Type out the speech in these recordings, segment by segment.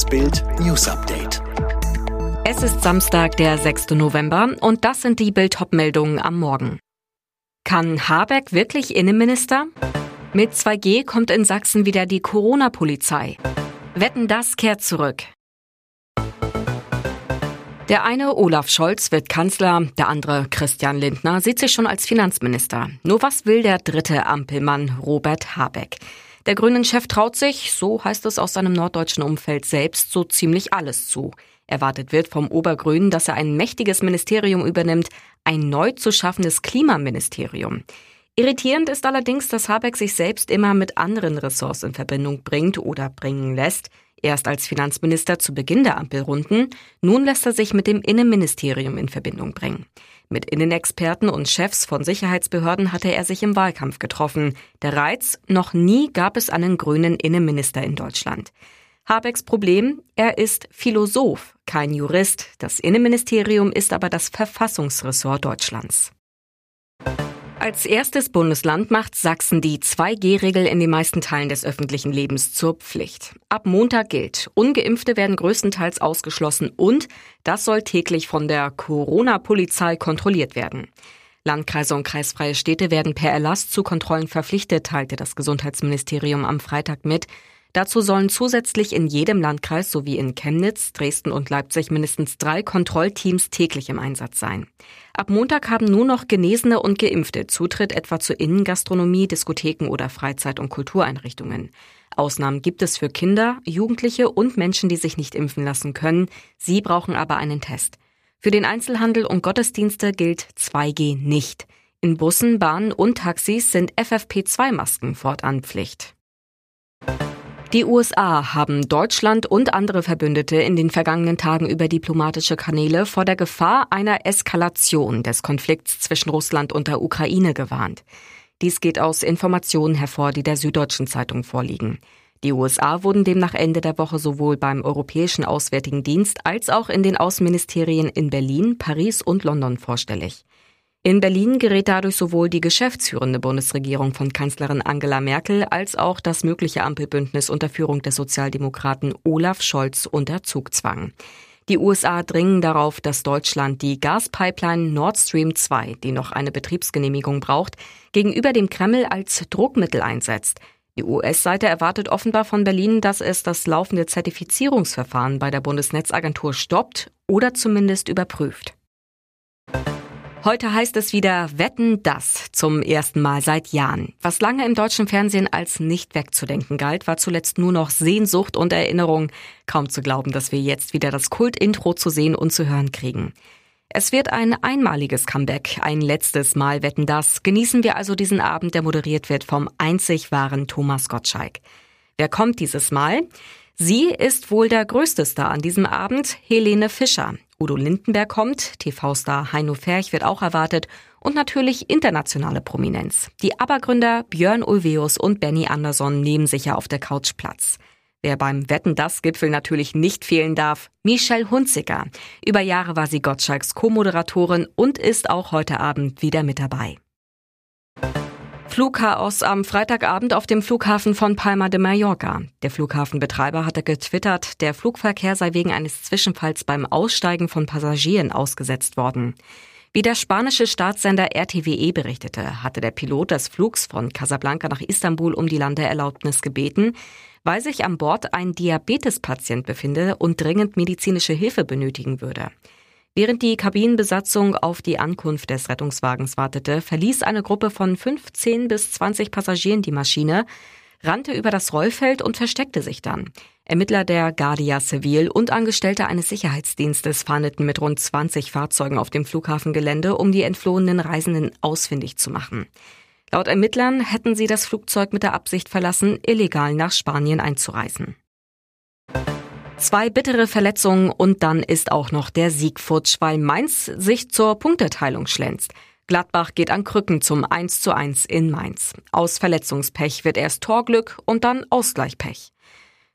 Das Bild News Update. Es ist Samstag, der 6. November und das sind die Bild-Top-Meldungen am Morgen. Kann Habeck wirklich Innenminister? Mit 2G kommt in Sachsen wieder die Corona-Polizei. Wetten, das kehrt zurück. Der eine, Olaf Scholz, wird Kanzler, der andere, Christian Lindner, sieht sich schon als Finanzminister. Nur was will der dritte Ampelmann, Robert Habeck? Der Grünen-Chef traut sich, so heißt es aus seinem norddeutschen Umfeld selbst, so ziemlich alles zu. Erwartet wird vom Obergrünen, dass er ein mächtiges Ministerium übernimmt, ein neu zu schaffendes Klimaministerium. Irritierend ist allerdings, dass Habeck sich selbst immer mit anderen Ressorts in Verbindung bringt oder bringen lässt. Erst als Finanzminister zu Beginn der Ampelrunden, nun lässt er sich mit dem Innenministerium in Verbindung bringen. Mit Innenexperten und Chefs von Sicherheitsbehörden hatte er sich im Wahlkampf getroffen. Der Reiz, noch nie gab es einen grünen Innenminister in Deutschland. Habecks Problem, er ist Philosoph, kein Jurist. Das Innenministerium ist aber das Verfassungsressort Deutschlands. Als erstes Bundesland macht Sachsen die 2G-Regel in den meisten Teilen des öffentlichen Lebens zur Pflicht. Ab Montag gilt, ungeimpfte werden größtenteils ausgeschlossen und das soll täglich von der Corona-Polizei kontrolliert werden. Landkreise und kreisfreie Städte werden per Erlass zu Kontrollen verpflichtet, teilte das Gesundheitsministerium am Freitag mit. Dazu sollen zusätzlich in jedem Landkreis sowie in Chemnitz, Dresden und Leipzig mindestens drei Kontrollteams täglich im Einsatz sein. Ab Montag haben nur noch Genesene und Geimpfte Zutritt etwa zur Innengastronomie, Diskotheken oder Freizeit- und Kultureinrichtungen. Ausnahmen gibt es für Kinder, Jugendliche und Menschen, die sich nicht impfen lassen können. Sie brauchen aber einen Test. Für den Einzelhandel und Gottesdienste gilt 2G nicht. In Bussen, Bahnen und Taxis sind FFP2-Masken fortan Pflicht. Die USA haben Deutschland und andere Verbündete in den vergangenen Tagen über diplomatische Kanäle vor der Gefahr einer Eskalation des Konflikts zwischen Russland und der Ukraine gewarnt. Dies geht aus Informationen hervor, die der Süddeutschen Zeitung vorliegen. Die USA wurden demnach Ende der Woche sowohl beim Europäischen Auswärtigen Dienst als auch in den Außenministerien in Berlin, Paris und London vorstellig. In Berlin gerät dadurch sowohl die geschäftsführende Bundesregierung von Kanzlerin Angela Merkel als auch das mögliche Ampelbündnis unter Führung des Sozialdemokraten Olaf Scholz unter Zugzwang. Die USA dringen darauf, dass Deutschland die Gaspipeline Nord Stream 2, die noch eine Betriebsgenehmigung braucht, gegenüber dem Kreml als Druckmittel einsetzt. Die US-Seite erwartet offenbar von Berlin, dass es das laufende Zertifizierungsverfahren bei der Bundesnetzagentur stoppt oder zumindest überprüft. Heute heißt es wieder Wetten das zum ersten Mal seit Jahren. Was lange im deutschen Fernsehen als nicht wegzudenken galt, war zuletzt nur noch Sehnsucht und Erinnerung. Kaum zu glauben, dass wir jetzt wieder das Kult-Intro zu sehen und zu hören kriegen. Es wird ein einmaliges Comeback, ein letztes Mal Wetten das. Genießen wir also diesen Abend, der moderiert wird vom einzig wahren Thomas Gottschalk. Wer kommt dieses Mal? Sie ist wohl der größte Star an diesem Abend, Helene Fischer. Udo Lindenberg kommt, TV-Star Heino Ferch wird auch erwartet und natürlich internationale Prominenz. Die ABBA-Gründer Björn Ulveus und Benny Andersson nehmen sicher auf der Couch Platz. Wer beim Wetten das Gipfel natürlich nicht fehlen darf, Michelle Hunziker. Über Jahre war sie Gottschalks Co-Moderatorin und ist auch heute Abend wieder mit dabei. Flugchaos am Freitagabend auf dem Flughafen von Palma de Mallorca. Der Flughafenbetreiber hatte getwittert, der Flugverkehr sei wegen eines Zwischenfalls beim Aussteigen von Passagieren ausgesetzt worden. Wie der spanische Staatssender RTWE berichtete, hatte der Pilot des Flugs von Casablanca nach Istanbul um die Landeerlaubnis gebeten, weil sich an Bord ein Diabetespatient befinde und dringend medizinische Hilfe benötigen würde. Während die Kabinenbesatzung auf die Ankunft des Rettungswagens wartete, verließ eine Gruppe von 15 bis 20 Passagieren die Maschine, rannte über das Rollfeld und versteckte sich dann. Ermittler der Guardia Civil und Angestellte eines Sicherheitsdienstes fahndeten mit rund 20 Fahrzeugen auf dem Flughafengelände, um die entflohenen Reisenden ausfindig zu machen. Laut Ermittlern hätten sie das Flugzeug mit der Absicht verlassen, illegal nach Spanien einzureisen. Zwei bittere Verletzungen und dann ist auch noch der Sieg futsch, weil Mainz sich zur Punkteteilung schlänzt. Gladbach geht an Krücken zum 1 zu 1 in Mainz. Aus Verletzungspech wird erst Torglück und dann Ausgleichpech.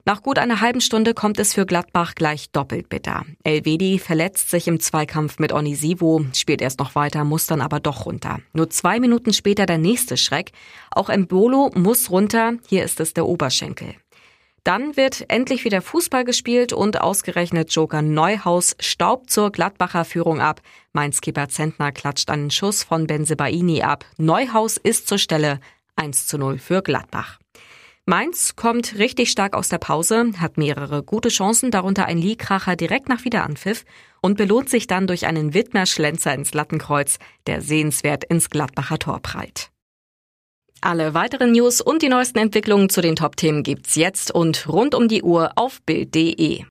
Nach gut einer halben Stunde kommt es für Gladbach gleich doppelt bitter. Elvedi verletzt sich im Zweikampf mit Onisivo, spielt erst noch weiter, muss dann aber doch runter. Nur zwei Minuten später der nächste Schreck. Auch Embolo muss runter, hier ist es der Oberschenkel. Dann wird endlich wieder Fußball gespielt und ausgerechnet Joker Neuhaus staubt zur Gladbacher Führung ab. Mainz-Keeper Zentner klatscht einen Schuss von Benzebaini ab. Neuhaus ist zur Stelle 1 zu 0 für Gladbach. Mainz kommt richtig stark aus der Pause, hat mehrere gute Chancen, darunter ein Liekracher direkt nach Wiederanpfiff und belohnt sich dann durch einen Wittmer-Schlenzer ins Lattenkreuz, der sehenswert ins Gladbacher Tor prallt. Alle weiteren News und die neuesten Entwicklungen zu den Top-Themen gibt's jetzt und rund um die Uhr auf Bild.de.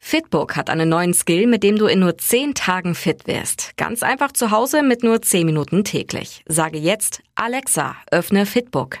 Fitbook hat einen neuen Skill, mit dem du in nur 10 Tagen fit wirst. Ganz einfach zu Hause mit nur 10 Minuten täglich. Sage jetzt Alexa, öffne Fitbook.